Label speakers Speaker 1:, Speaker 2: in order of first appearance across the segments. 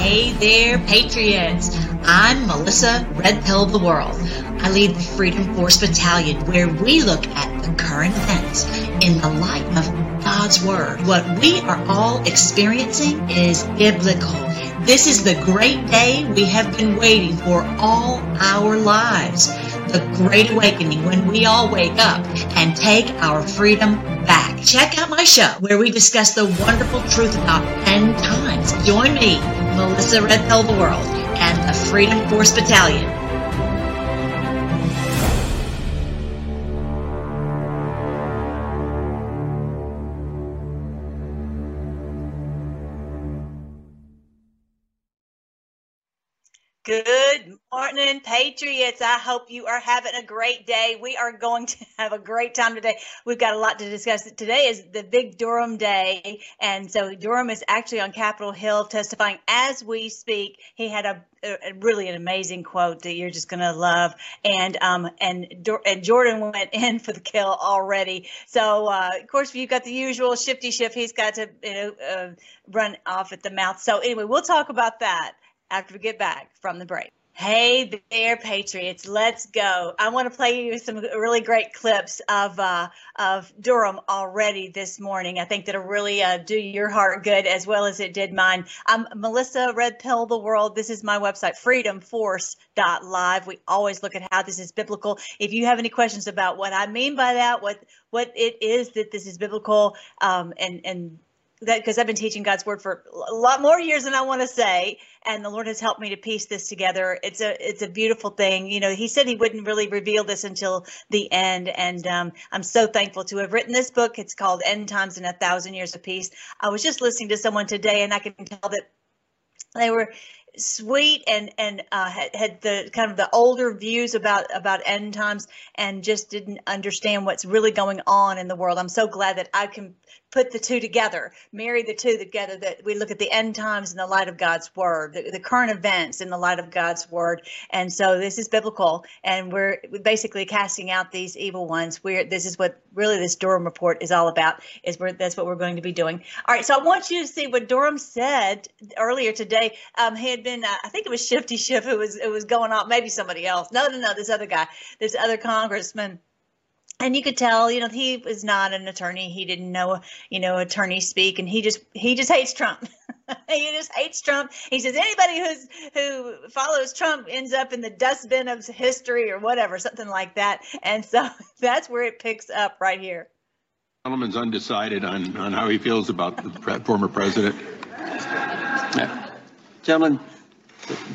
Speaker 1: Hey there, Patriots! I'm Melissa Red Pill of the World. I lead the Freedom Force Battalion, where we look at the current events in the light of God's Word. What we are all experiencing is biblical. This is the great day we have been waiting for all our lives. The Great Awakening, when we all wake up and take our freedom back. Check out my show where we discuss the wonderful truth about end times. Join me, Melissa Red the World, and the Freedom Force Battalion.
Speaker 2: Good morning, Patriots. I hope you are having a great day. We are going to have a great time today. We've got a lot to discuss. Today is the big Durham Day. And so Durham is actually on Capitol Hill testifying as we speak. He had a, really an amazing quote that you're just going to love. And um and and Jordan went in for the kill already. So uh, of course, you've got the usual shifty Schiff, he's got to you know uh, run off at the mouth. So anyway, we'll talk about that after we get back from the break. Hey there, Patriots! Let's go. I want to play you some really great clips of uh, of Durham already this morning. I think that'll really uh, do your heart good as well as it did mine. I'm Melissa Red Pill the World. This is my website, freedomforce.live. We always look at how this is biblical. If you have any questions about what I mean by that, what what it is that this is biblical, um, and and that because I've been teaching God's word for a lot more years than I want to say, and the Lord has helped me to piece this together. It's a it's a beautiful thing. You know, He said He wouldn't really reveal this until the end, and um, I'm so thankful to have written this book. It's called End Times in a Thousand Years of Peace. I was just listening to someone today, and I can tell that they were sweet and and uh, had, had the kind of the older views about about end times and just didn't understand what's really going on in the world. I'm so glad that I can put the two together, marry the two together, that we look at the end times in the light of God's word, the, the, current events in the light of God's word. And so this is biblical, and we're basically casting out these evil ones. We're this is what really this Durham report is all about. Is where that's what we're going to be doing. All right, so I want you to see what Durham said earlier today. Um, he had been, uh, I think it was Shifty Schiff who was it was going on, maybe somebody else. No, no, no, this other guy, this other congressman and you could tell you know he was not an attorney. He didn't know you know attorney speak and he just he just hates trump. He just hates trump. He says anybody who's who follows trump ends up in the dustbin of history or whatever something like that. And so that's where it picks up right here.
Speaker 3: Gentleman's undecided on on how he feels about the former president.
Speaker 4: Yeah. gentlemen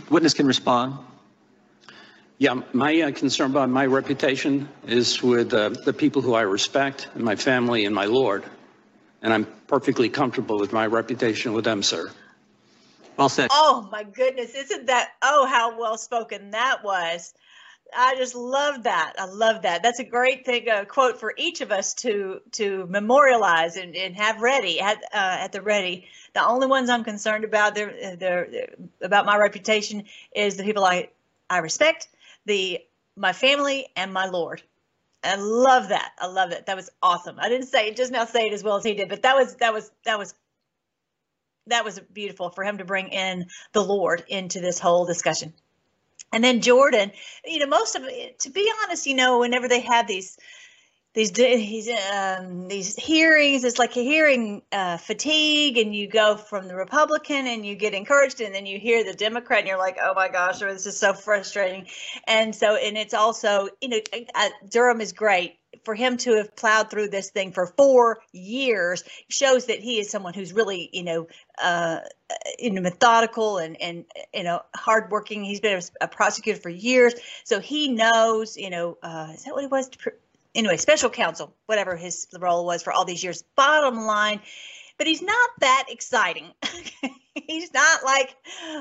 Speaker 4: witness can respond
Speaker 5: yeah, my uh, concern about my reputation is with uh, the people who I respect and my family and my Lord. And I'm perfectly comfortable with my reputation with them, sir.
Speaker 4: Well said.
Speaker 2: Oh, my goodness. Isn't that, oh, how well spoken that was. I just love that. I love that. That's a great thing, a quote for each of us to to memorialize and, and have ready at uh, at the ready. The only ones I'm concerned about, they're, they're, they're, about my reputation is the people I I respect the my family and my Lord. I love that. I love it. That was awesome. I didn't say it just now say it as well as he did, but that was that was that was that was beautiful for him to bring in the Lord into this whole discussion. And then Jordan, you know, most of it, to be honest, you know, whenever they have these these these um, these hearings. It's like a hearing uh, fatigue, and you go from the Republican and you get encouraged, and then you hear the Democrat, and you're like, oh my gosh, this is so frustrating. And so, and it's also, you know, Durham is great for him to have plowed through this thing for four years shows that he is someone who's really, you know, uh, you know, methodical and and you know, hardworking. He's been a, a prosecutor for years, so he knows, you know, uh, is that what he was? Anyway, special counsel, whatever his role was for all these years. Bottom line, but he's not that exciting. he's not like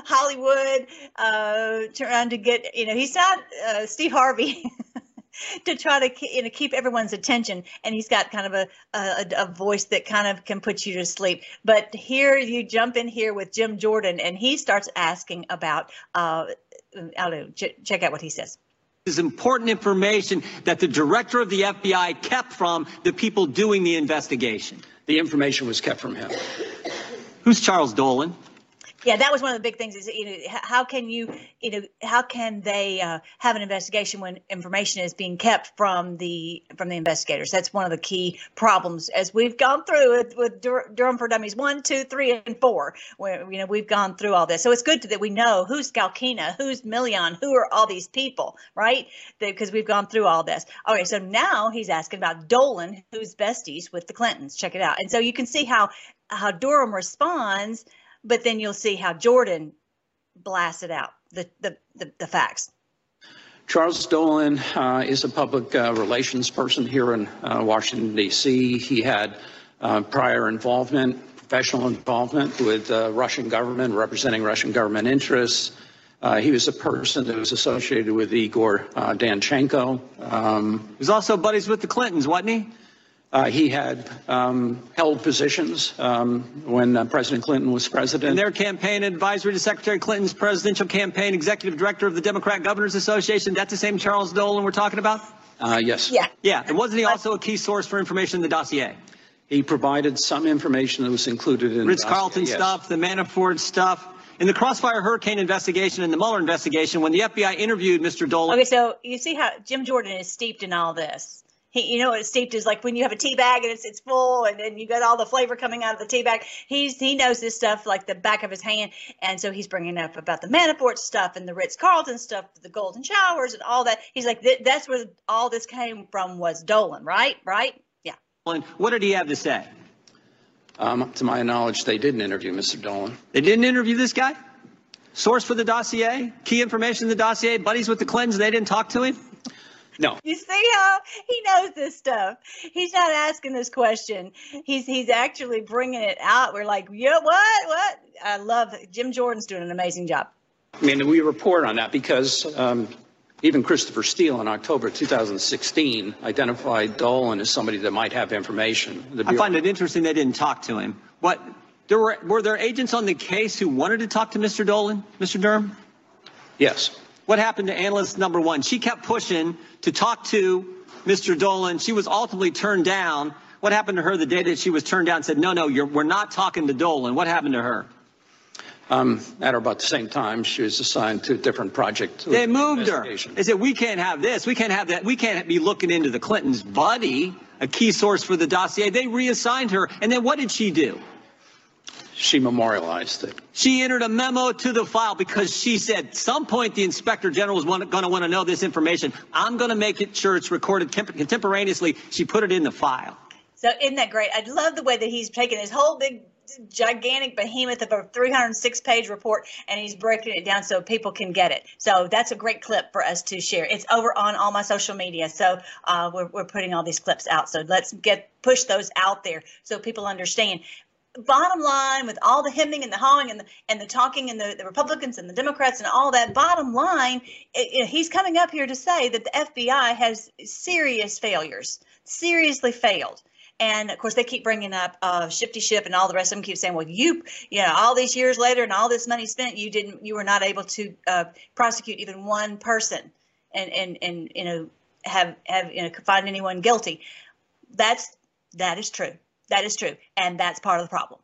Speaker 2: Hollywood uh, trying to get, you know, he's not uh, Steve Harvey. to try to you know keep everyone's attention and he's got kind of a, a, a voice that kind of can put you to sleep but here you jump in here with jim jordan and he starts asking about uh, i don't know ch- check out what he says
Speaker 6: is important information that the director of the FBI kept from the people doing the investigation.
Speaker 5: The information was kept from him.
Speaker 6: Who's Charles Dolan?
Speaker 2: Yeah, that was one of the big things. Is you know how can you you know how can they uh, have an investigation when information is being kept from the from the investigators? That's one of the key problems as we've gone through with, with Durham for Dummies one, two, three, and four. Where you know we've gone through all this, so it's good that we know who's Galkina, who's Millian, who are all these people, right? Because we've gone through all this. Okay, so now he's asking about Dolan, who's besties with the Clintons. Check it out, and so you can see how how Durham responds but then you'll see how Jordan blasted out the the the, the facts.
Speaker 5: Charles Dolan uh, is a public uh, relations person here in uh, Washington, D.C. He had uh, prior involvement, professional involvement with uh, Russian government, representing Russian government interests. Uh, he was a person that was associated with Igor Danchenko. Um,
Speaker 6: he was also buddies with the Clintons, wasn't he?
Speaker 5: Uh, he had um, held positions um, when uh, President Clinton was president.
Speaker 6: And their campaign advisory to Secretary Clinton's presidential campaign, executive director of the Democrat Governors Association. That's the same Charles Dolan we're talking about?
Speaker 5: Uh, yes.
Speaker 2: Yeah.
Speaker 6: Yeah. And wasn't he also a key source for information in the dossier?
Speaker 5: He provided some information that was included in
Speaker 6: Ritz Carlton
Speaker 5: yes.
Speaker 6: stuff, the Manafort stuff. In the Crossfire Hurricane investigation and the Mueller investigation, when the FBI interviewed Mr. Dolan.
Speaker 2: Okay, so you see how Jim Jordan is steeped in all this he, you know what steeped is like when you have a tea bag and it's it's full and, then you got all the flavor coming out of the tea bag. He's he knows this stuff like the back of his hand, and so he's bringing up about the Manafort stuff and the Ritz Carlton stuff, the golden showers and all that. He's like that's where all this came from was Dolan, right? Right? Yeah.
Speaker 6: What did he have to say?
Speaker 5: Um, to my knowledge, they didn't interview Mr. Dolan.
Speaker 6: They didn't interview this guy. Source for the dossier, key information in the dossier, buddies with the Clintons. They didn't talk to him.
Speaker 5: No.
Speaker 2: You see how he knows this stuff. He's not asking this question. He's he's actually bringing it out. We're like, yeah, what, what? I love it. Jim Jordan's doing an amazing job.
Speaker 5: I mean, we report on that because um, even Christopher Steele in October 2016 identified Dolan as somebody that might have information.
Speaker 6: The I find it interesting they didn't talk to him. What there were were there agents on the case who wanted to talk to Mr. Dolan, Mr. Durham?
Speaker 5: Yes.
Speaker 6: What happened to analyst number one? She kept pushing to talk to Mr. Dolan. She was ultimately turned down. What happened to her the day that she was turned down? Said, no, no, we're not talking to Dolan. What happened to her?
Speaker 5: Um, at about the same time, she was assigned to a different project.
Speaker 6: They moved her. They said, we can't have this. We can't have that. We can't be looking into the Clintons' buddy, a key source for the dossier. They reassigned her. And then what did she do?
Speaker 5: She memorialized it.
Speaker 6: She entered a memo to the file because she said some point the inspector general is going to want to know this information. I'm going to make it sure it's recorded contemporaneously. She put it in the file.
Speaker 2: So isn't that great? I love the way that he's taking this whole big gigantic behemoth of a 306 page report and he's breaking it down so people can get it so that's a great clip for us to share it's over on all my social media so uh, we're, we're putting all these clips out so let's get push those out there so people understand bottom line with all the hemming and the hawing and the, and the talking and the, the republicans and the democrats and all that bottom line it, it, he's coming up here to say that the fbi has serious failures seriously failed. And of course they keep bringing up uh, shifty Schiff and all the rest of them keep saying well you you know all these years later and all this money spent you didn't you were not able to uh, prosecute even one person and and and you know have have you know find anyone guilty. That's that is true that is true. And that's part of the problem.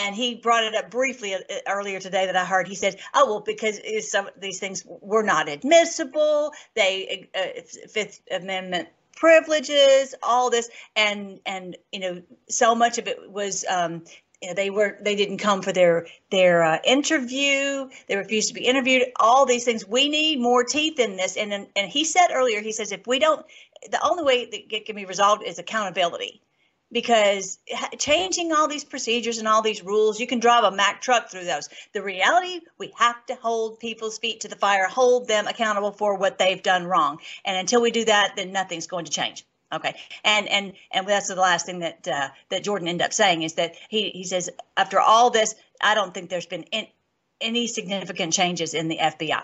Speaker 2: And he brought it up briefly uh, uh, earlier today that I heard. He said, "Oh well, because some of these things were not admissible. They uh, Fifth Amendment privileges, all this, and and you know, so much of it was um, you know, they were they didn't come for their their uh, interview. They refused to be interviewed. All these things. We need more teeth in this. And and he said earlier, he says if we don't, the only way that it can be resolved is accountability because changing all these procedures and all these rules, you can drive a Mack truck through those. The reality, we have to hold people's feet to the fire, hold them accountable for what they've done wrong. And until we do that, then nothing's going to change. Okay, and and and that's the last thing that uh, that Jordan ended up saying is that he he says after all this, I don't think there's been in, any significant changes in the FBI.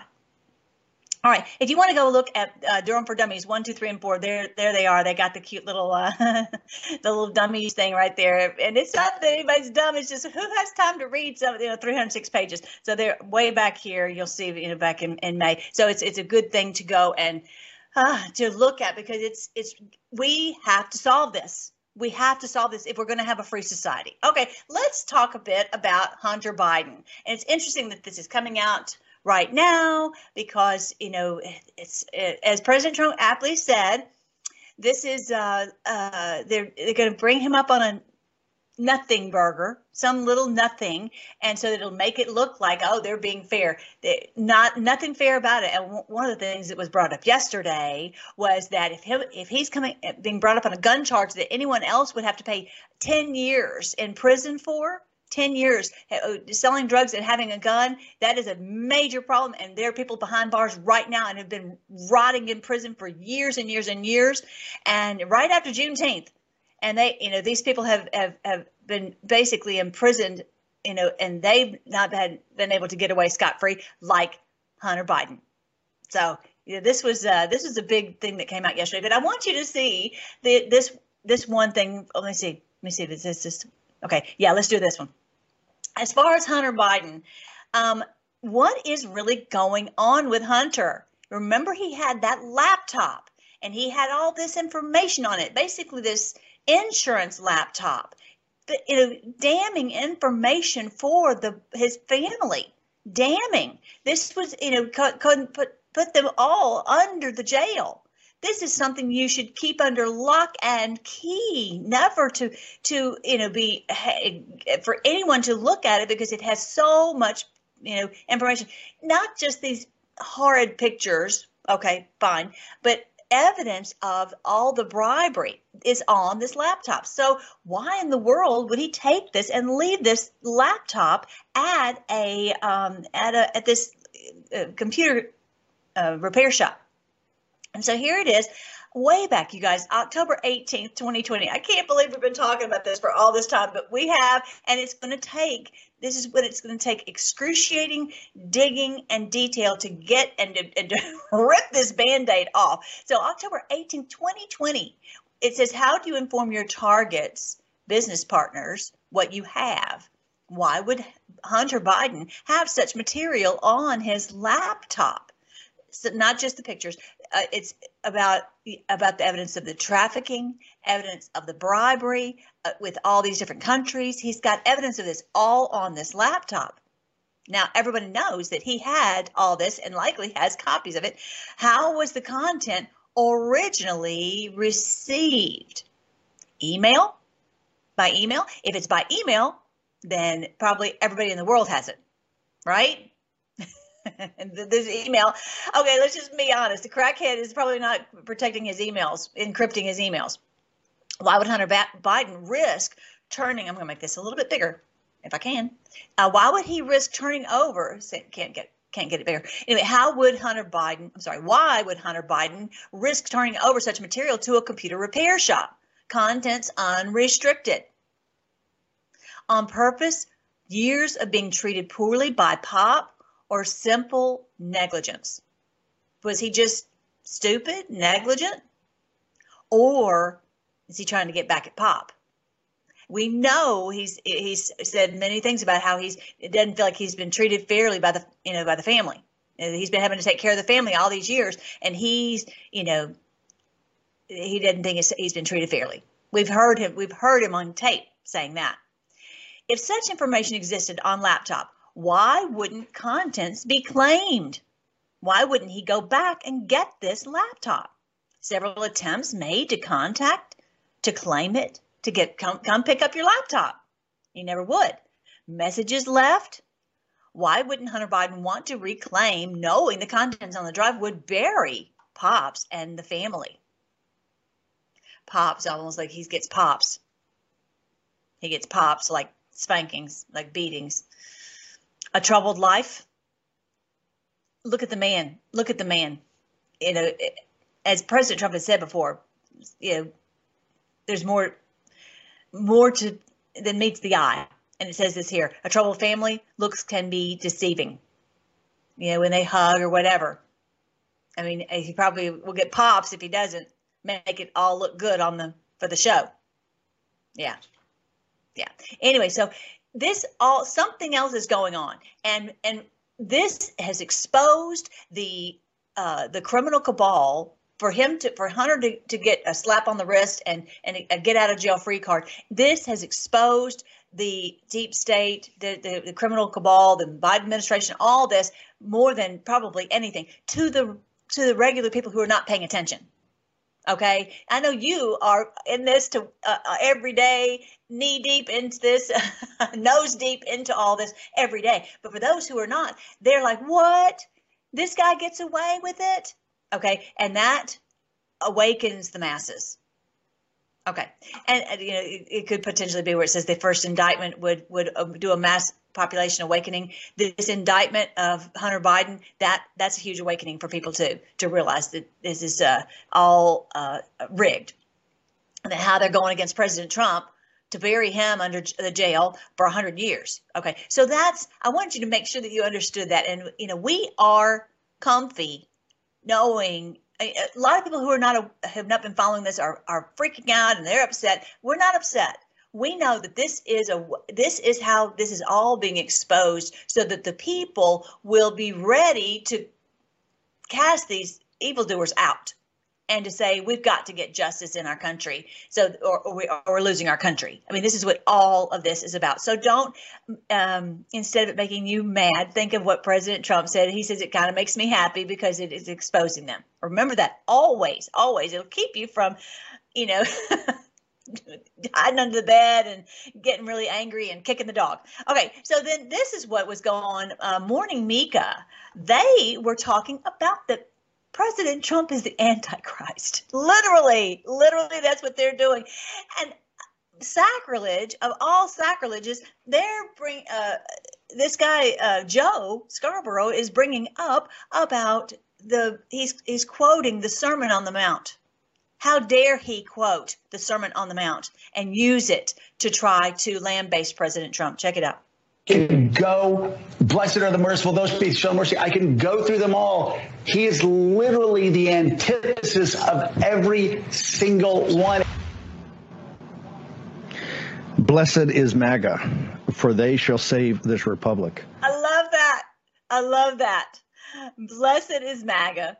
Speaker 2: All right. If you want to go look at uh, Durham for Dummies one, two, three, and four, there, there they are. They got the cute little, uh, the little dummies thing right there. And it's not that anybody's dumb. It's just who has time to read some, you know, 306 pages. So they're way back here. You'll see, you know, back in, in May. So it's it's a good thing to go and uh, to look at because it's it's we have to solve this. We have to solve this if we're going to have a free society. Okay, let's talk a bit about Hunter Biden. And it's interesting that this is coming out right now because, you know, it's it, as President Trump aptly said, this is uh, uh, they're they're going to bring him up on a nothing burger, some little nothing, and so it'll make it look like oh they're being fair. They, not nothing fair about it. And w- one of the things that was brought up yesterday was that if him if he's coming being brought up on a gun charge that anyone else would have to pay ten years in prison for. 10 years uh, selling drugs and having a gun that is a major problem. And there are people behind bars right now and have been rotting in prison for years and years and years. And right after juneteenth and they you know these people have have, have been basically imprisoned you know and they've not had been able to get away scot-free like hunter biden. So you know, this was uh, this was a big thing that came out yesterday. But i want you to see the, this this one thing. Let me see. Let me see. This is just okay. Yeah let's do this one as far as hunter biden um, what is really going on with hunter remember he had that laptop and he had all this information on it basically this insurance laptop, you know, damning information for the his family. Damning. This was, you know, couldn't put put them all under the jail. This is something you should keep under lock and key, never to to you know be for anyone to look at it because it has so much you know information. Not just these horrid pictures. Okay, fine, but evidence of all the bribery is on this laptop. So why in the world would he take this and leave this laptop at a um, at a at this uh, computer uh, repair shop? And so here it is way back, you guys, October 18th, 2020. I can't believe we've been talking about this for all this time, but we have, and it's going to take, this is what it's going to take excruciating digging and detail to get and to, and to rip this band aid off. So, October 18th, 2020, it says, How do you inform your targets, business partners, what you have? Why would Hunter Biden have such material on his laptop? So not just the pictures, uh, it's about about the evidence of the trafficking, evidence of the bribery uh, with all these different countries. He's got evidence of this all on this laptop. Now everybody knows that he had all this and likely has copies of it. How was the content originally received? Email? By email? If it's by email, then probably everybody in the world has it, right? this email. Okay, let's just be honest. The crackhead is probably not protecting his emails, encrypting his emails. Why would Hunter Biden risk turning? I'm going to make this a little bit bigger, if I can. Uh, why would he risk turning over? Can't get can't get it bigger. Anyway, how would Hunter Biden? I'm sorry. Why would Hunter Biden risk turning over such material to a computer repair shop? Contents unrestricted. On purpose, years of being treated poorly by Pop or simple negligence? Was he just stupid, negligent? Or is he trying to get back at Pop? We know he's he's said many things about how he's it doesn't feel like he's been treated fairly by the you know by the family. He's been having to take care of the family all these years, and he's you know he doesn't think he's been treated fairly. We've heard him we've heard him on tape saying that. If such information existed on laptop, why wouldn't contents be claimed? Why wouldn't he go back and get this laptop? Several attempts made to contact, to claim it, to get come, come pick up your laptop. He never would. Messages left. Why wouldn't Hunter Biden want to reclaim knowing the contents on the drive would bury Pops and the family? Pops almost like he gets pops. He gets pops like spankings, like beatings a troubled life. Look at the man. Look at the man. You know, as President Trump has said before, you know, there's more, more to than meets the eye. And it says this here: a troubled family looks can be deceiving. You know, when they hug or whatever. I mean, he probably will get pops if he doesn't make it all look good on the for the show. Yeah, yeah. Anyway, so this all something else is going on and and this has exposed the uh, the criminal cabal for him to for Hunter to, to get a slap on the wrist and and a get out of jail free card. This has exposed the deep state, the, the, the criminal cabal, the Biden administration, all this more than probably anything to the to the regular people who are not paying attention. Okay, I know you are in this to uh, uh every day, knee deep into this, nose deep into all this every day. But for those who are not, they're like, "What? This guy gets away with it?" Okay, and that awakens the masses. Okay, and, you know it, it, could potentially be where it says the first indictment would would um, do a mass population awakening. This indictment of Hunter Biden that that's a huge awakening for people to to realize that this is uh, all uh, rigged, and how they're going against President Trump to bury him under the jail for 100 years. Okay, so that's I want you to make sure that you understood that, and you know we are comfy knowing a lot of people who are not have not been following this are are freaking out and they're upset. We're not upset. We know that this is a this is how this is all being exposed so that the people will be ready to cast these evildoers out and to say we've got to get justice in our country so or, or, we, are losing our country. I mean this is what all of this is about. So don't um, instead of making you mad think of what president trump said. He says it kind of makes me happy because it is exposing them. Remember that always always. It'll keep you from you know hiding under the bed and getting really angry and kicking the dog. Okay, so then this is what was going on. Uh, Morning Mika, they were talking about the President Trump is the Antichrist. Literally, literally, that's what they're doing. And sacrilege of all sacrileges, they're bring uh, this guy uh, Joe Scarborough is bringing up about the he's he's quoting the Sermon on the Mount. How dare he quote the Sermon on the Mount and use it to try to land-base President Trump? Check it out
Speaker 7: can go, blessed are the merciful, those be shown mercy. I can go through them all. He is literally the antithesis of every single one.
Speaker 8: Blessed is MAGA, for they shall save this republic.
Speaker 2: I love that. I love that. Blessed is MAGA.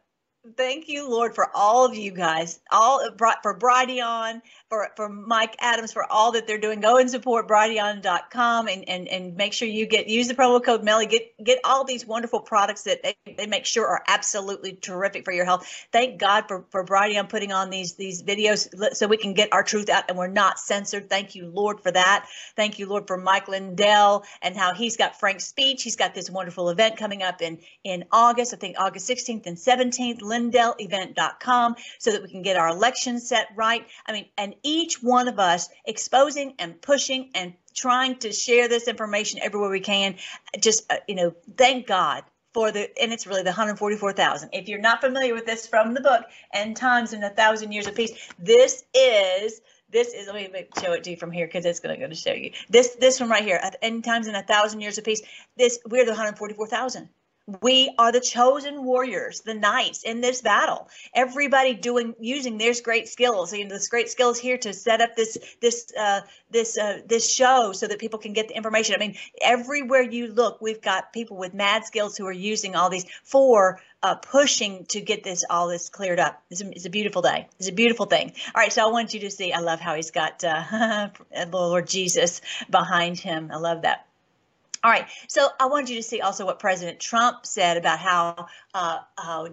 Speaker 2: Thank you, Lord, for all of you guys, all for Brighteon, for, for Mike Adams for all that they're doing. Go and support Brighteon.com and, and, and make sure you get use the promo code Melly. Get get all these wonderful products that they, they make sure are absolutely terrific for your health. Thank God for, for Brighteon putting on these these videos so we can get our truth out and we're not censored. Thank you, Lord, for that. Thank you, Lord, for Mike Lindell and how he's got FrankSpeech. He's got this wonderful event coming up in, in August, I think August 16th and 17th, LindellEvent.com, so that we can get our election set right. I mean, and each one of us exposing and pushing and trying to share this information everywhere we can. Just, uh, you know, thank God for the, and it's really the 144,000. If you're not familiar with this from the book, End Times in a Thousand Years of Peace, this is this is let me show it to you from here because it's going to go to show you this this one right here end times in a thousand years of peace this we're the 144,000 we are the chosen warriors, the knights in this battle. Everybody doing using their great skills. You know, this great skills here to set up this this uh, this uh, this show so that people can get the information. I mean, everywhere you look, we've got people with mad skills who are using all these for uh, pushing to get this all this cleared up. It's a, it's a, beautiful day. It's a beautiful thing. All right, so I want you to see. I love how he's got uh, the Lord Jesus behind him. I love that. All right. So I wanted you to see also what President Trump said about how, uh, how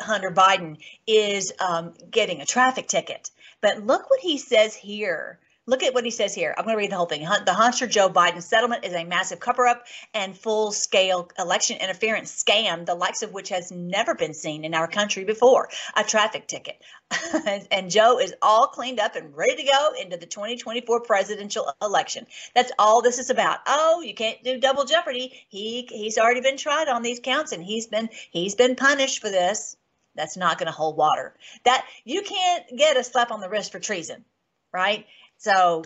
Speaker 2: Hunter Biden is um, getting a traffic ticket. But look what he says here. Look at what he says here. I'm going to read the whole thing. The Hunter Joe Biden settlement is a massive cover up and full scale election interference scam, the likes of which has never been seen in our country before. A traffic ticket. and Joe is all cleaned up and ready to go into the 2024 presidential election. That's all this is about. Oh, you can't do double jeopardy. He he's already been tried on these counts and he's been he's been punished for this. That's not going to hold water. That you can't get a slap on the wrist for treason, right? So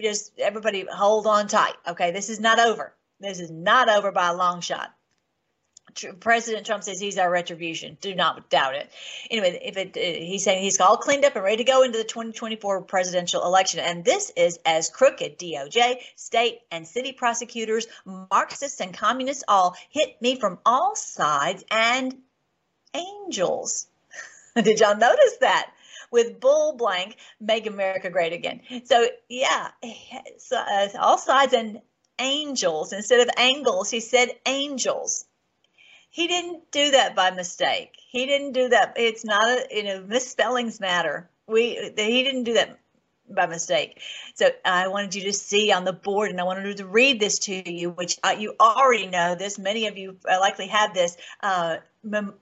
Speaker 2: just everybody hold on tight. Okay, this is not over. This is not over by a long shot. President Trump says he's our retribution. Do not doubt it. Anyway, if it, uh, he's saying he's all cleaned up and ready to go into the 2024 presidential election, and this is as crooked DOJ, state and city prosecutors, Marxists and communists all hit me from all sides and angels. Did y'all notice that? With bull blank, make America great again. So yeah, so, uh, all sides and angels instead of angles. He said angels. He didn't do that by mistake. He didn't do that. It's not a you know misspellings matter. We he didn't do that by mistake. So I wanted you to see on the board, and I wanted to read this to you, which uh, you already know this. Many of you uh, likely have this uh, mem-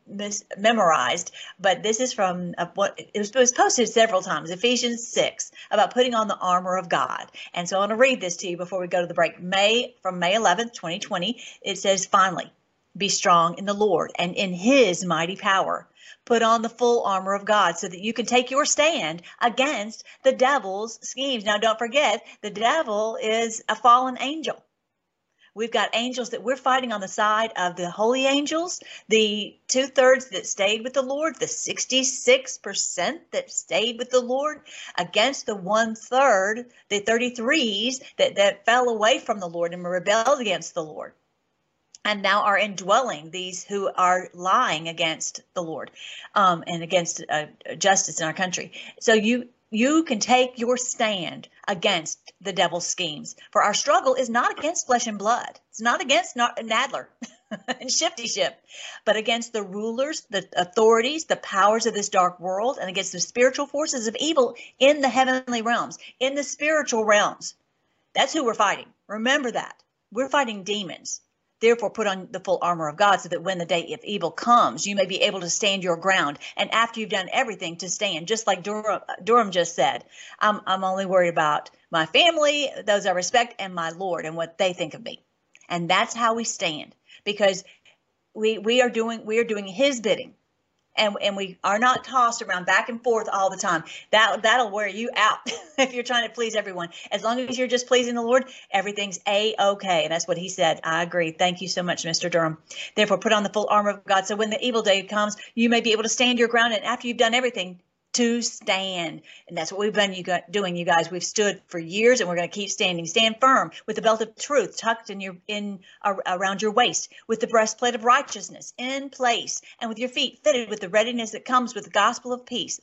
Speaker 2: memorized, but this is from uh, what it was, it was, posted several times. Ephesians six about putting on the armor of God. And so I want to read this to you before we go to the break. May from May 11th, 2020. It says, "Finally, be strong in the Lord and in His mighty power." put on the full armor of God so that you can take your stand against the devil's schemes. Now, don't forget, the devil is a fallen angel. We've got angels that we're fighting on the side of the holy angels, the two thirds that stayed with the Lord, the 66% that stayed with the Lord, against the one third, the 33s that, that fell away from the Lord and rebelled against the Lord and now are indwelling these who are lying against the Lord um, and against uh, justice in our country. So you you can take your stand against the devil's schemes. For our struggle is not against flesh and blood. It's not against Nadler and Shifty Schiff, but against the rulers, the authorities, the powers of this dark world, and against the spiritual forces of evil in the heavenly realms, in the spiritual realms. That's who we're fighting. Remember that. We're fighting demons. Therefore, put on the full armor of God so that when the day of evil comes, you may be able to stand your ground. And after you've done everything to stand, just like Durham, Durham just said, I'm, I'm only worried about my family, those I respect, and my Lord and what they think of me. And that's how we stand because we, we are doing we are doing his bidding and and we are not tossed around back and forth all the time. That that'll wear you out if you're trying to please everyone. As long as you're just pleasing the Lord, everything's a okay. And that's what He said. I agree. Thank you so much, Mr. Durham. Therefore, put on the full armor of God, so when the evil day comes, you may be able to stand your ground. And after you've done everything, to stand. And that's what we've been you got, doing, you guys. We've stood for years and we're going to keep standing. Stand firm with the belt of truth tucked in your in around your waist, with the breastplate of righteousness in place, and with your feet fitted with the readiness that comes with the gospel of peace.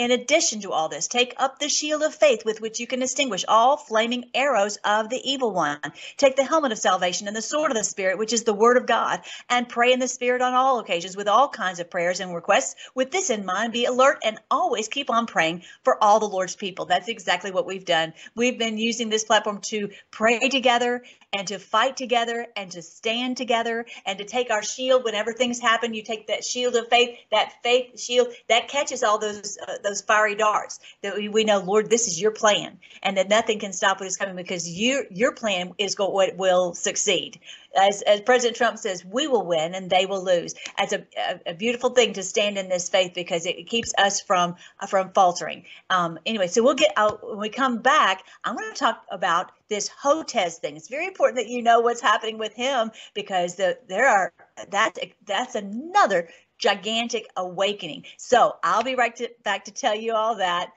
Speaker 2: In addition to all this, take up the shield of faith with which you can extinguish all flaming arrows of the evil one. Take the helmet of salvation and the sword of the Spirit, which is the word of God, and pray in the Spirit on all occasions with all kinds of prayers and requests. With this in mind, be alert and always keep on praying for all the Lord's people. That's exactly what we've done. We've been using this platform to pray together and to fight together and to stand together and to take our shield whenever things happen. You take that shield of faith, that faith shield that catches all those uh, those fiery darts. That we, we know, Lord, this is your plan, and that nothing can stop what is coming because your your plan is what will succeed as, as President Trump says, we will win and they will lose. It's a, a, a beautiful thing to stand in this faith because it, it keeps us from from faltering. Um, anyway, so we'll get out when we come back. I'm going to talk about this Hotez thing. It's very important that you know what's happening with him because the, there are that's that's another gigantic awakening. So I'll be right to, back to tell you all that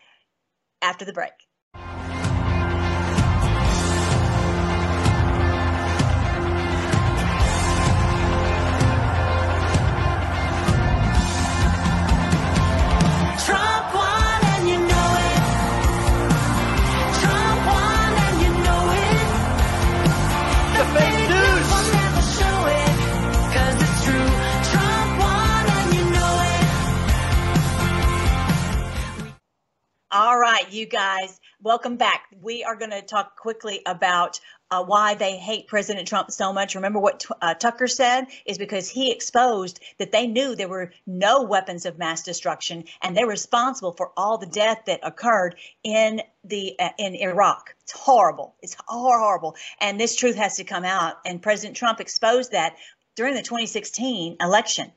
Speaker 2: after the break. Welcome back. We are going to talk quickly about uh, why they hate President Trump so much. Remember what uh, Tucker said is because he exposed that they knew there were no weapons of mass destruction, and they're responsible for all the death that occurred in the uh, in Iraq. It's horrible. It's horrible, and this truth has to come out. And President Trump exposed that during the 2016 election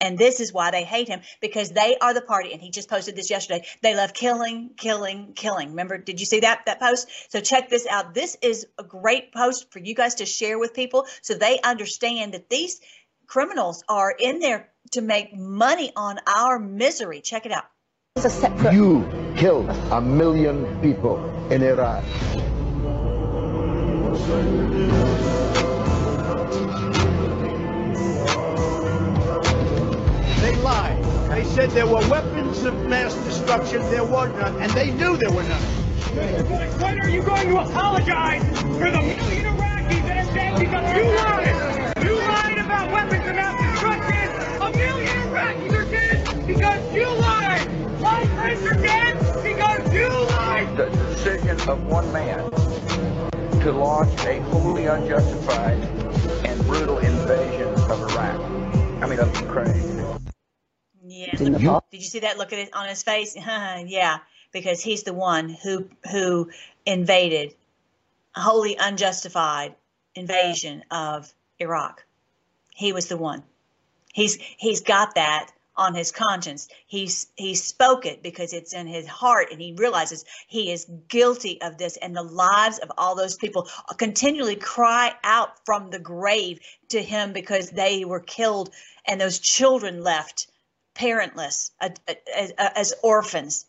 Speaker 2: and this is why they hate him because they are the party. And he just posted this yesterday. They love killing, killing, killing. Remember, did you see that that post? So check this out. This is a great post for you guys to share with people so they understand that these criminals are in there to make money on our misery. Check it out.
Speaker 9: You killed a million people in Iraq.
Speaker 10: They lie. They said there were weapons of mass destruction. There were none, and they knew there were none.
Speaker 11: When are you going to apologize for the million Iraqis that are dead because you lied? You lied about weapons of mass destruction. A million Iraqis are dead because you lied. Lives are dead because you lied.
Speaker 12: The decision of one man to launch a wholly unjustified and brutal invasion of Iraq. I mean, of Ukraine.
Speaker 2: Yeah. Look, did you see that look at it on his face? yeah, because he's the one who who invaded a wholly unjustified invasion of Iraq. He was the one. He's he's got that on his conscience. He's he spoke it because it's in his heart and he realizes he is guilty of this and the lives of all those people continually cry out from the grave to him because they were killed and those children left parentless uh, uh, as, uh, as orphans.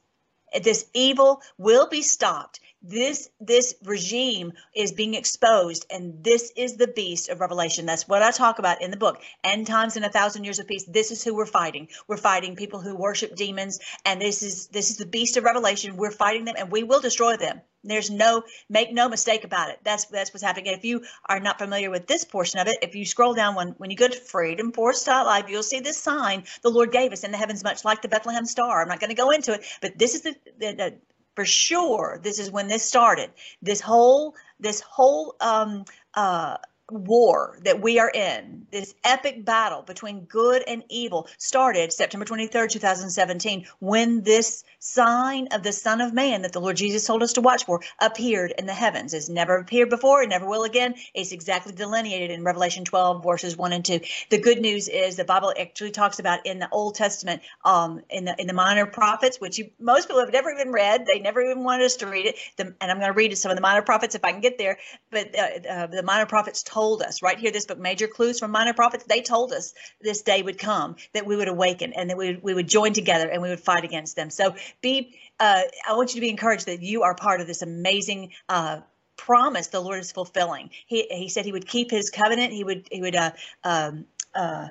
Speaker 2: This evil will be stopped this this regime is being exposed and this is the beast of revelation. That's what i talk about in the book. End times and a thousand years of peace. This is who we're fighting. We're fighting people who worship demons and this is this is the beast of revelation. We're fighting them and we will destroy them. There's no make no mistake about it. That's that's what's happening. If you are not familiar with this portion of it if you scroll down when when you go to freedomforce.live you'll see this sign the lord gave us in the heavens much like the bethlehem star. I'm not going to go into it but this is the, the, the for sure this is when this started. This whole this whole um, uh, war that we are in, this epic battle between good and evil, started September 23rd, 2017, when this sign of the Son of Man that the Lord Jesus told us to watch for appeared in the heavens. It's never appeared before, it never will again. It's exactly delineated in Revelation 12, verses 1 and 2. The good news is the Bible actually talks about in the Old Testament, um, in the in the minor prophets, which you, most people have never even read. They never even wanted us to read it. The, and I'm going to read some of the minor prophets if I can get there. But uh, uh, the minor prophets told told us right here, this book, Major Clues from Minor Prophets, they told us this day would come, that we would awaken and that we would, we would join together and we would fight against them. So be, uh, I want you to be encouraged that you are part of this amazing uh, promise the Lord is fulfilling. He, he said he would keep his covenant. He would, he would, uh, um, uh,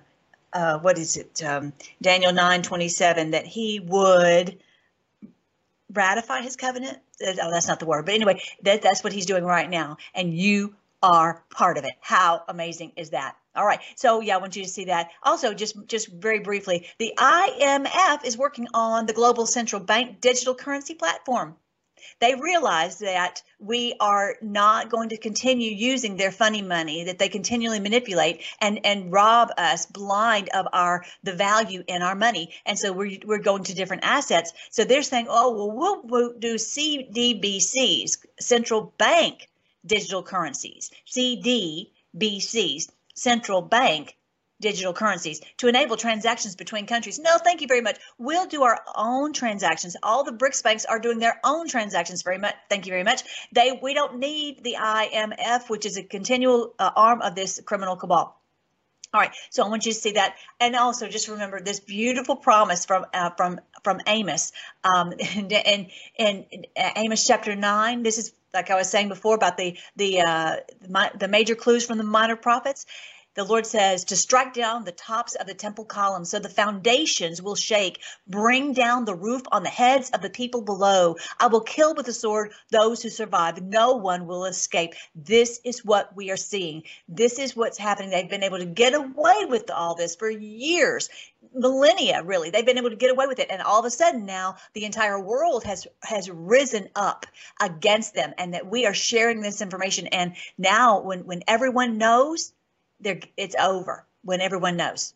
Speaker 2: uh, what is it? Um, Daniel 9, 27, that he would ratify his covenant. Oh, that's not the word, but anyway, that, that's what he's doing right now. And you are part of it. How amazing is that? All right. So yeah, I want you to see that. Also, just just very briefly, the IMF is working on the global central bank digital currency platform. They realize that we are not going to continue using their funny money that they continually manipulate and and rob us blind of our the value in our money. And so we're we're going to different assets. So they're saying, oh well, we'll, we'll do CDBCs, central bank digital currencies, CDBCs, central bank digital currencies to enable transactions between countries. No, thank you very much. We'll do our own transactions. All the BRICS banks are doing their own transactions. Very much. Thank you very much. They we don't need the IMF, which is a continual uh, arm of this criminal cabal. All right, so I want you to see that, and also just remember this beautiful promise from uh, from from Amos, um, and, and, and Amos chapter nine. This is like I was saying before about the the uh, the major clues from the minor prophets. The Lord says to strike down the tops of the temple columns so the foundations will shake. Bring down the roof on the heads of the people below. I will kill with the sword those who survive. No one will escape. This is what we are seeing. This is what's happening. They've been able to get away with all this for years millennia really they've been able to get away with it and all of a sudden now the entire world has has risen up against them and that we are sharing this information and now when when everyone knows they're it's over when everyone knows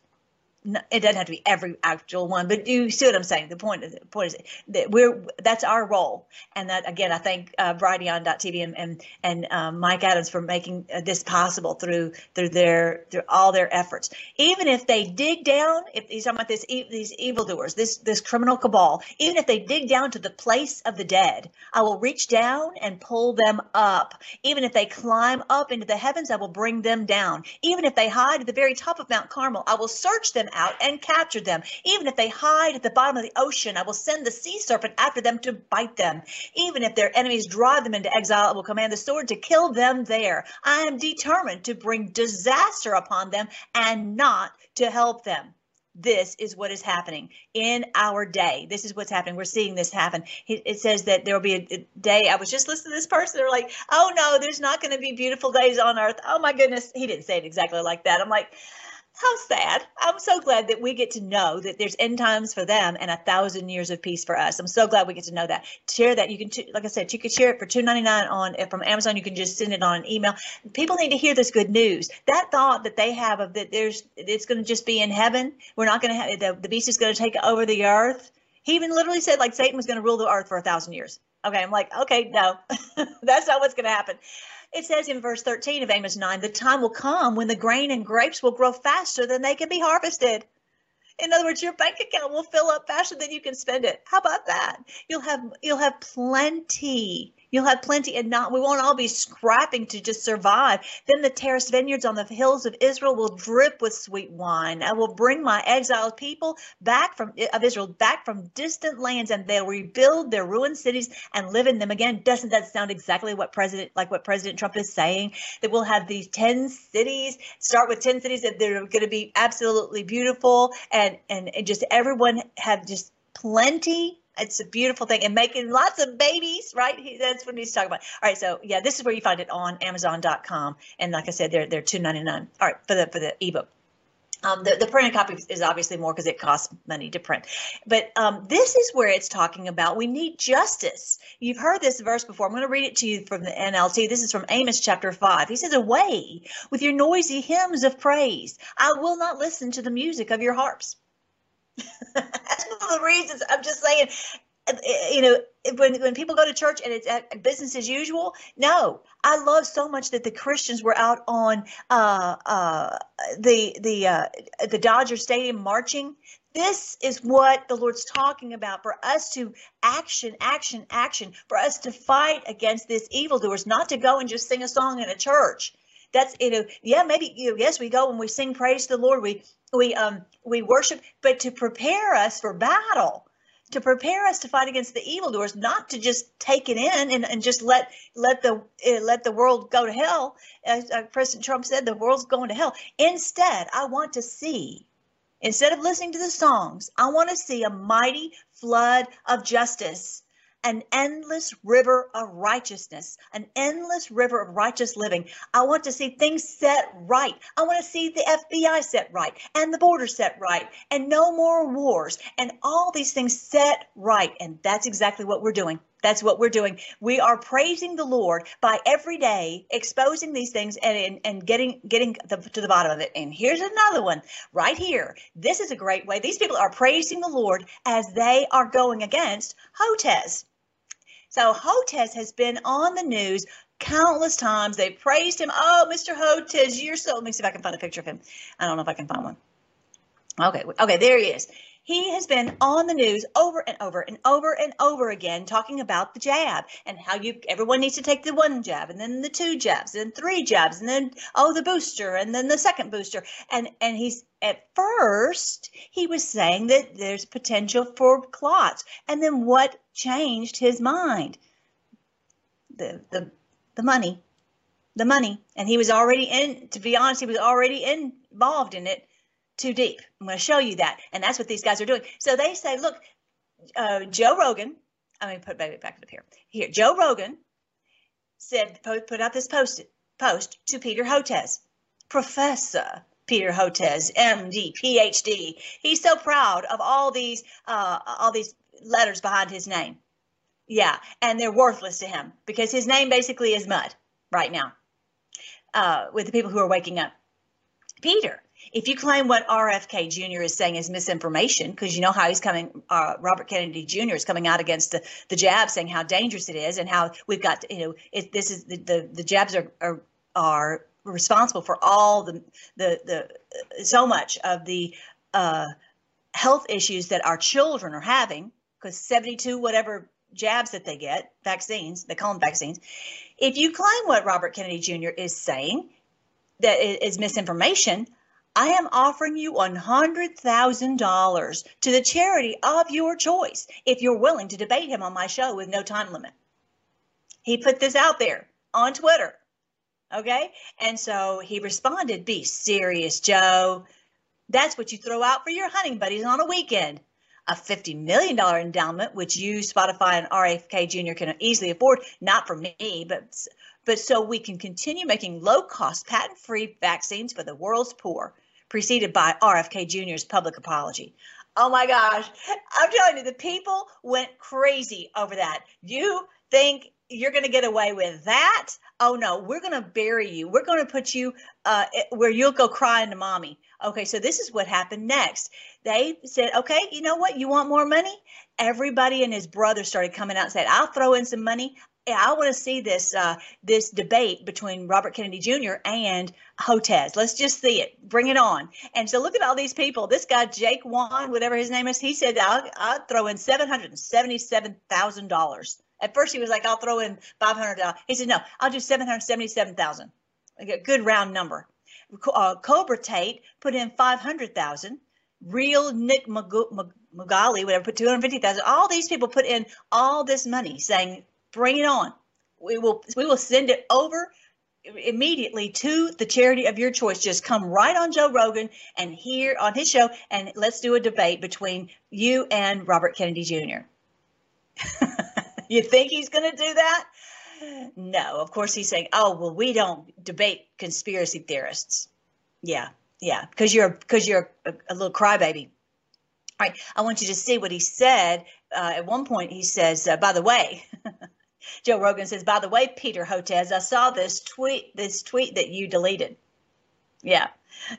Speaker 2: it doesn't have to be every actual one, but you see what I'm saying. The point is, the point is that we're that's our role, and that again, I thank uh, Brighteon.tv and and, and um, Mike Adams for making uh, this possible through through their through all their efforts. Even if they dig down, if he's talking about this these evildoers, this this criminal cabal, even if they dig down to the place of the dead, I will reach down and pull them up. Even if they climb up into the heavens, I will bring them down. Even if they hide at the very top of Mount Carmel, I will search them out and capture them. Even if they hide at the bottom of the ocean, I will send the sea serpent after them to bite them. Even if their enemies drive them into exile, I will command the sword to kill them there. I am determined to bring disaster upon them and not to help them. this is what is happening in our day. This is what's happening. We're seeing this happen. It says that there will be a day. I was just listening to this person. They're like, oh no, there's not going to be beautiful days on earth. Oh my goodness. He didn't say it exactly like that. I'm like, how sad. I'm so glad that we get to know that there's end times for them and a thousand years of peace for us. I'm so glad we get to know that. Share that. You can, like I said, you can share it for $2.99 on from Amazon. You can just send it on an email. People need to hear this good news. That thought that they have of that there's it's going to just be in heaven. We're not going to have the, the beast is going to take over the earth. He even literally said like Satan was going to rule the earth for a thousand years. Okay, I'm like, okay, no, that's not what's going to happen. It says in verse 13 of Amos 9, the time will come when the grain and grapes will grow faster than they can be harvested. In other words, your bank account will fill up faster than you can spend it. How about that? You'll have you'll have plenty You'll have plenty and not, we won't all be scrapping to just survive. Then the terraced vineyards on the hills of Israel will drip with sweet wine. I will bring my exiled people back from of Israel back from distant lands and they'll rebuild their ruined cities and live in them again. Doesn't that sound exactly what President, like what President Trump is saying? That we'll have these 10 cities, start with 10 cities that they're going to be absolutely beautiful and, and, and just everyone have just plenty it's a beautiful thing and making lots of babies, right? He, that's what he's talking about. All right, so yeah, this is where you find it on Amazon.com, and like I said, they're they're two ninety nine. All right, for the for the ebook. Um, the, the printed copy is obviously more because it costs money to print. But um, this is where it's talking about we need justice. You've heard this verse before. I'm going to read it to you from the NLT. This is from Amos chapter 5. He says, Away with your noisy hymns of praise. I will not listen to the music of your harps. That's one of the reasons I'm just saying, you know, when, when people go to church and it's at business as usual, no, I love so much that the Christians were out on uh, uh, the the uh, the Dodger Stadium marching. This is what the Lord's talking about for us to action, action, action, for us to fight against this evildoers, not to go and just sing a song in a church. That's you know, yeah, maybe you know, yes, we go and we sing praise to the Lord, we we um we worship, but to prepare us for battle, to prepare us to fight against the evildoers, not to just take it in and, and just let let the uh, let the world go to hell. As uh, President Trump said, the world's going to hell. Instead, I want to see. Instead of listening to the songs, I want to see a mighty flood of justice an endless river of righteousness, an endless river of righteous living. I want to see things set right. I want to see the FBI set right and the border set right and no more wars and all these things set right. And that's exactly what we're doing. That's what we're doing. We are praising the Lord by every day exposing these things and, and, and getting getting the, to the bottom of it. And here's another one right here. This is a great way. These people are praising the Lord as they are going against Hotez. So Hotez has been on the news countless times. They praised him. Oh, Mr. Hotez, you're so. Let me see if I can find a picture of him. I don't know if I can find one. Okay, okay, there he is. He has been on the news over and over and over and over again talking about the jab and how you everyone needs to take the one jab and then the two jabs and three jabs and then oh the booster and then the second booster and and he's at first he was saying that there's potential for clots and then what changed his mind. The the the money the money. And he was already in to be honest he was already involved in it too deep. I'm going to show you that. And that's what these guys are doing. So they say look uh, joe rogan going to put baby back up here. Here joe rogan said put out this post post to peter hotez. Professor Peter Hotez, MD, PhD. He's so proud of all these uh, all these letters behind his name. Yeah, and they're worthless to him because his name basically is mud right now uh, with the people who are waking up. Peter, if you claim what RFK Jr. is saying is misinformation, because you know how he's coming, uh, Robert Kennedy Jr. is coming out against the, the jab, saying how dangerous it is and how we've got, to, you know, this is the, the, the jabs are, are, are responsible for all the the the so much of the uh, health issues that our children are having because 72 whatever jabs that they get vaccines they call them vaccines if you claim what robert kennedy jr is saying that is misinformation i am offering you $100000 to the charity of your choice if you're willing to debate him on my show with no time limit he put this out there on twitter Okay. And so he responded, Be serious, Joe. That's what you throw out for your hunting buddies on a weekend. A $50 million endowment, which you, Spotify, and RFK Jr. can easily afford, not for me, but, but so we can continue making low cost, patent free vaccines for the world's poor, preceded by RFK Jr.'s public apology. Oh my gosh. I'm telling you, the people went crazy over that. You think you're going to get away with that? Oh no, we're going to bury you. We're going to put you uh, where you'll go crying to mommy. Okay, so this is what happened next. They said, okay, you know what? You want more money? Everybody and his brother started coming out and said, I'll throw in some money. I want to see this uh, this debate between Robert Kennedy Jr. and Hotez. Let's just see it. Bring it on. And so look at all these people. This guy Jake Wan, whatever his name is, he said I'll, I'll throw in seven hundred and seventy-seven thousand dollars. At first, he was like, "I'll throw in five hundred dollars." He said, "No, I'll do seven hundred seventy-seven thousand. A good round number." Uh, Cobra Tate put in five hundred thousand. Real Nick Magali, whatever, put two hundred fifty thousand. All these people put in all this money, saying bring it on. We will we will send it over immediately to the charity of your choice. Just come right on Joe Rogan and here on his show, and let's do a debate between you and Robert Kennedy Jr. you think he's going to do that? No, of course he's saying, "Oh, well, we don't debate conspiracy theorists." Yeah, yeah, because you're because you're a, a little crybaby. All right, I want you to see what he said. Uh, at one point, he says, uh, "By the way." Joe Rogan says, by the way, Peter Hotez, I saw this tweet, this tweet that you deleted. Yeah,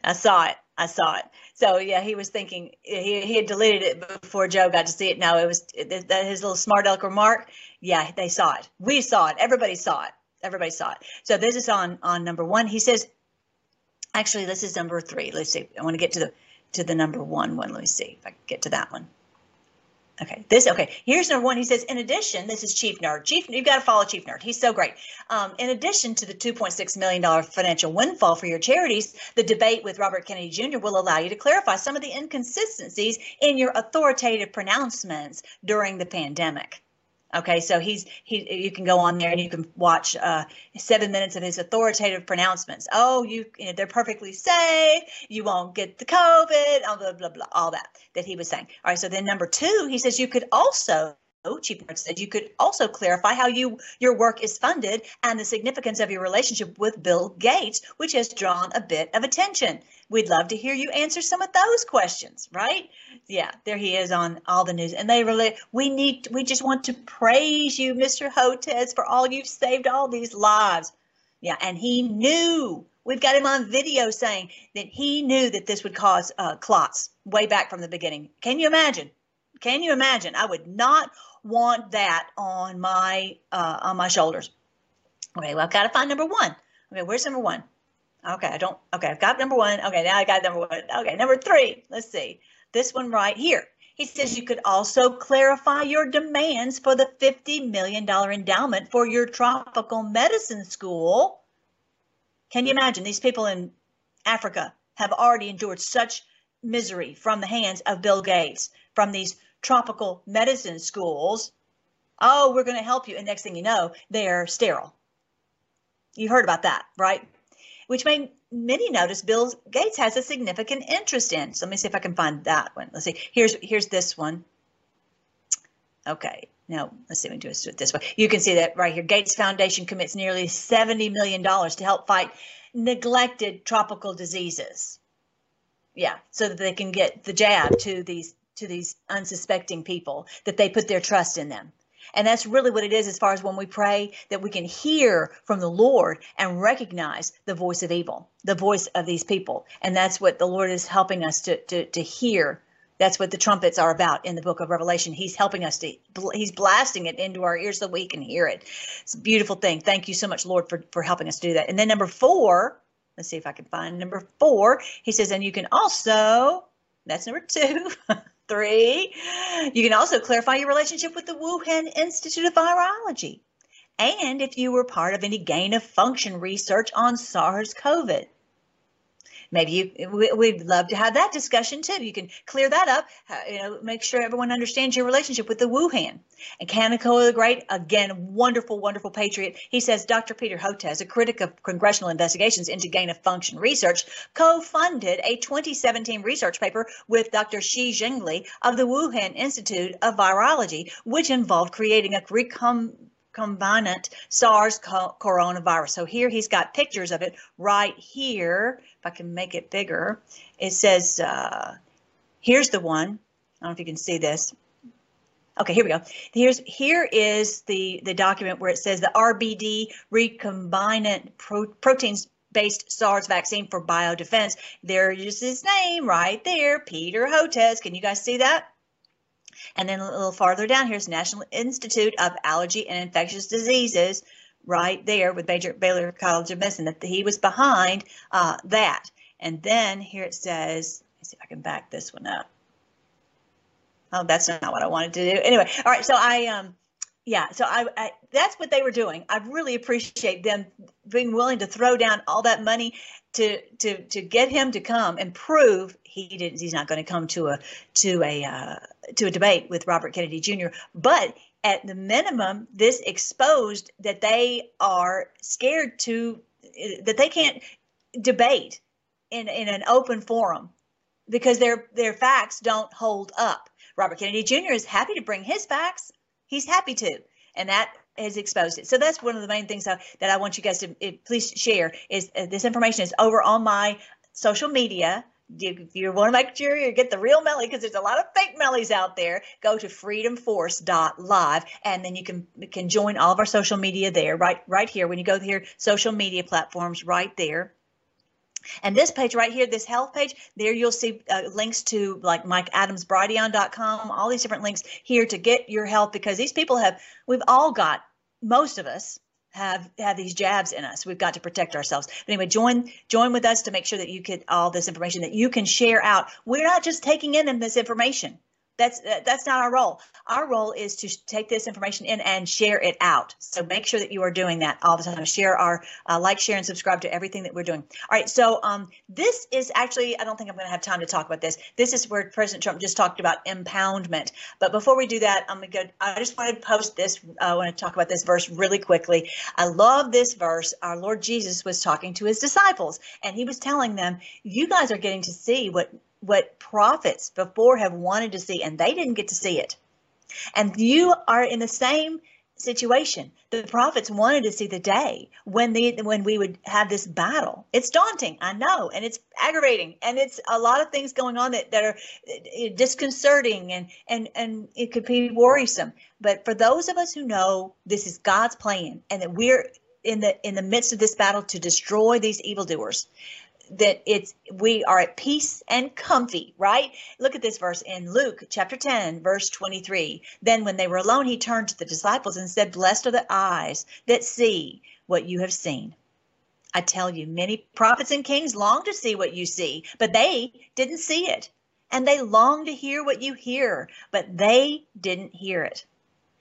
Speaker 2: I saw it. I saw it. So yeah, he was thinking he, he had deleted it before Joe got to see it. No, it was it, that his little smart aleck remark. Yeah, they saw it. We saw it. Everybody saw it. Everybody saw it. So this is on on number one. He says, actually, this is number three. Let's see. I want to get to the to the number one one. Let me see if I can get to that one. Okay, this okay. Here's number one. He says, in addition, this is Chief Nerd. Chief, you've got to follow Chief Nerd. He's so great. Um, in addition to the 2.6 million dollar financial windfall for your charities, the debate with Robert Kennedy Jr. will allow you to clarify some of the inconsistencies in your authoritative pronouncements during the pandemic. Okay, so he's he. You can go on there and you can watch uh, seven minutes of his authoritative pronouncements. Oh, you, you know, they're perfectly safe. You won't get the COVID. All Blah blah blah. All that that he was saying. All right. So then number two, he says you could also Chief Nerd said you could also clarify how you your work is funded and the significance of your relationship with Bill Gates, which has drawn a bit of attention. We'd love to hear you answer some of those questions, right? Yeah, there he is on all the news. And they really we need we just want to praise you, Mr. Hotez, for all you've saved all these lives. Yeah, and he knew We've got him on video saying that he knew that this would cause uh, clots way back from the beginning. Can you imagine? Can you imagine? I would not want that on my uh, on my shoulders. Okay, well I've got to find number one. Okay, where's number one? Okay, I don't. Okay, I've got number one. Okay, now I got number one. Okay, number three. Let's see this one right here. He says you could also clarify your demands for the $50 million endowment for your tropical medicine school. Can you imagine? These people in Africa have already endured such misery from the hands of Bill Gates, from these tropical medicine schools. Oh, we're going to help you. And next thing you know, they're sterile. You heard about that, right? Which made many notice Bill Gates has a significant interest in. So let me see if I can find that one. Let's see. Here's here's this one. Okay. Now, let's see, if we can do it this way. You can see that right here. Gates Foundation commits nearly $70 million to help fight neglected tropical diseases. Yeah, so that they can get the jab to these to these unsuspecting people that they put their trust in them. And that's really what it is as far as when we pray that we can hear from the Lord and recognize the voice of evil, the voice of these people. And that's what the Lord is helping us to, to, to hear. That's what the trumpets are about in the book of Revelation. He's helping us to, he's blasting it into our ears so we can hear it. It's a beautiful thing. Thank you so much, Lord, for, for helping us do that. And then number four, let's see if I can find number four. He says, and you can also, that's number two. Three, you can also clarify your relationship with the Wuhan Institute of Virology and if you were part of any gain of function research on SARS CoV. Maybe you we, we'd love to have that discussion too. You can clear that up. uh, You know, make sure everyone understands your relationship with the Wuhan. And Kanekoa the Great, again, wonderful, wonderful patriot. He says Dr. Peter Hotez, a critic of congressional investigations into gain of function research, co-funded a 2017 research paper with Dr. Shi Zhengli of the Wuhan Institute of Virology, which involved creating a recom recombinant SARS coronavirus. So here he's got pictures of it right here. If I can make it bigger, it says, uh, here's the one. I don't know if you can see this. Okay, here we go. Here's here is the the document where it says the RBD recombinant pro, proteins based SARS vaccine for biodefense. There's his name right there, Peter Hotez. Can you guys see that? And then a little farther down, here's National Institute of Allergy and Infectious Diseases, right there with Baylor, Baylor College of Medicine, that he was behind uh, that. And then here it says, let's see if I can back this one up. Oh, that's not what I wanted to do. Anyway, all right. So I, um, yeah. So I, I, that's what they were doing. I really appreciate them being willing to throw down all that money to to to get him to come and prove he didn't. He's not going to come to a to a uh, to a debate with Robert Kennedy Jr. But at the minimum, this exposed that they are scared to that they can't debate in in an open forum because their their facts don't hold up. Robert Kennedy Jr. is happy to bring his facts. He's happy to, and that has exposed it. So that's one of the main things that I want you guys to eh, please share is uh, this information is over on my social media. If you want to make sure you get the real Melly, because there's a lot of fake Mellies out there, go to freedomforce.live and then you can can join all of our social media there, right right here. When you go here, social media platforms right there. And this page right here, this health page, there you'll see uh, links to like MikeAdamsBrighteon.com, all these different links here to get your health because these people have, we've all got, most of us have have these jabs in us. We've got to protect ourselves. But anyway, join join with us to make sure that you get all this information that you can share out. We're not just taking in this information. That's that's not our role. Our role is to take this information in and share it out. So make sure that you are doing that all the time. Share our uh, like, share, and subscribe to everything that we're doing. All right. So um, this is actually I don't think I'm going to have time to talk about this. This is where President Trump just talked about impoundment. But before we do that, I'm going to go. I just want to post this. I want to talk about this verse really quickly. I love this verse. Our Lord Jesus was talking to his disciples, and he was telling them, "You guys are getting to see what." What prophets before have wanted to see and they didn't get to see it. And you are in the same situation. The prophets wanted to see the day when the when we would have this battle. It's daunting, I know, and it's aggravating, and it's a lot of things going on that, that are eh, disconcerting and and and it could be worrisome. But for those of us who know this is God's plan and that we're in the in the midst of this battle to destroy these evildoers, that it's we are at peace and comfy, right? Look at this verse in Luke chapter 10, verse 23. Then when they were alone, he turned to the disciples and said, Blessed are the eyes that see what you have seen. I tell you, many prophets and kings long to see what you see, but they didn't see it. And they long to hear what you hear, but they didn't hear it.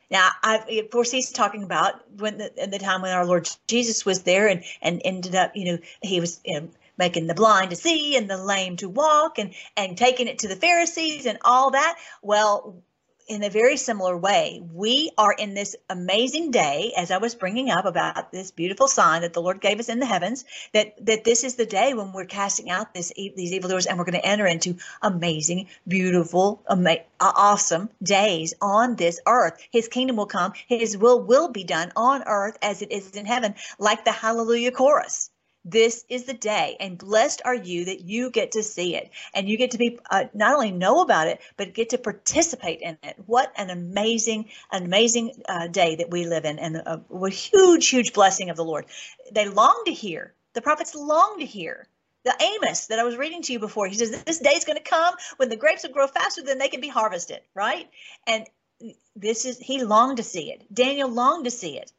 Speaker 2: Now, I, of course, he's talking about when the, in the time when our Lord Jesus was there and, and ended up, you know, he was you know, making the blind to see and the lame to walk and and taking it to the Pharisees and all that. Well, in a very similar way, we are in this amazing day, as I was bringing up about this beautiful sign that the Lord gave us in the heavens, that that this is the day when we're casting out this these evildoers and we're going to enter into amazing, beautiful, ama- awesome days on this earth. His kingdom will come. His will will be done on earth as it is in heaven, like the Hallelujah chorus this is the day and blessed are you that you get to see it. And you get to be uh, not only know about it but get to participate in it. What an amazing amazing uh, day that we live in and a, a huge huge blessing of the lord. They long to hear the prophets long to hear. The amos that i was reading to you before he says this day is going to come when the grapes will grow faster than they can be harvested right? And this is he longed to see it. Daniel longed to see it.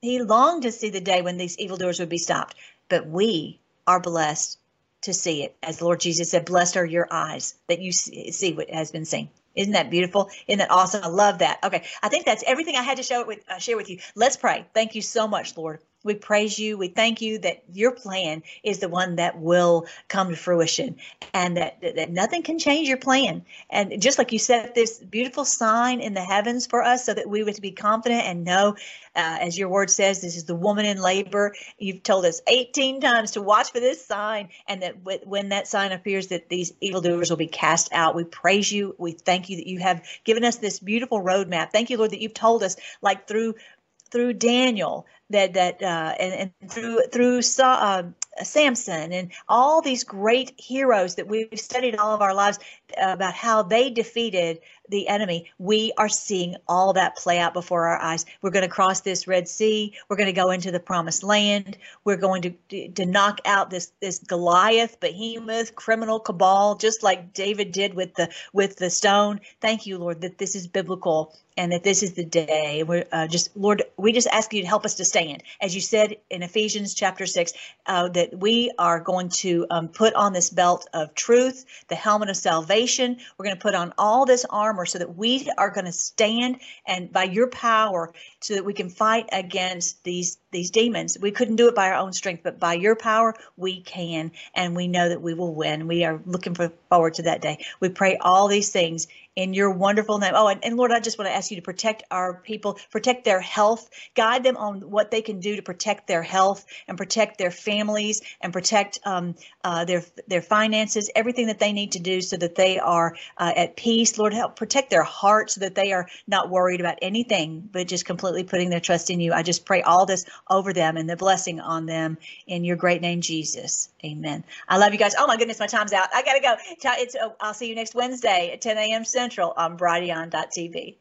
Speaker 2: He longed to see the day when these evildoers would be stopped but we are blessed to see it. As Lord Jesus said, blessed are your eyes that you see what has been seen. Isn't that beautiful? Isn't that awesome? I love that. Okay, I think that's everything I had to show it with, uh, share with you. Let's pray. Thank you so much, Lord. We praise you. We thank you that your plan is the one that will come to fruition and that, that nothing can change your plan. And just like you set this beautiful sign in the heavens for us so that we would be confident and know, uh, as your word says, this is the woman in labor. You've told us 18 times to watch for this sign and that when that sign appears that these evildoers will be cast out. We praise you. We thank you that you have given us this beautiful roadmap. Thank you, Lord, that you've told us like through through Daniel that that uh, and, and through through uh, Samson and all these great heroes that we've studied all of our lives about how they defeated the enemy. We are seeing all that play out before our eyes. We're going to cross this Red Sea. We're going to go into the Promised Land. We're going to to knock out this this Goliath, behemoth, criminal cabal, just like David did with the with the stone. Thank you, Lord, that this is biblical and that this is the day. We're uh, just, Lord, we just ask you to help us to stand. As you said in Ephesians chapter 6, uh, that we are going to um, put on this belt of truth, the helmet of salvation. We're going to put on all this armor so that we are going to stand and by your power so that we can fight against these these demons. We couldn't do it by our own strength, but by your power, we can. And we know that we will win. We are looking for, forward to that day. We pray all these things in your wonderful name. Oh, and, and, Lord, I just want to ask you to protect our people, protect their health, guide them on what they can do to protect their health and protect their families and protect um, uh, their their finances, everything that they need to do so that they are uh, at peace. Lord, help protect their hearts so that they are not worried about anything, but just completely putting their trust in you. I just pray all this over them and the blessing on them in your great name, Jesus. Amen. I love you guys. Oh my goodness, my time's out. I gotta go. It's. Uh, I'll see you next Wednesday at 10 a.m. Central on Brighteon.tv.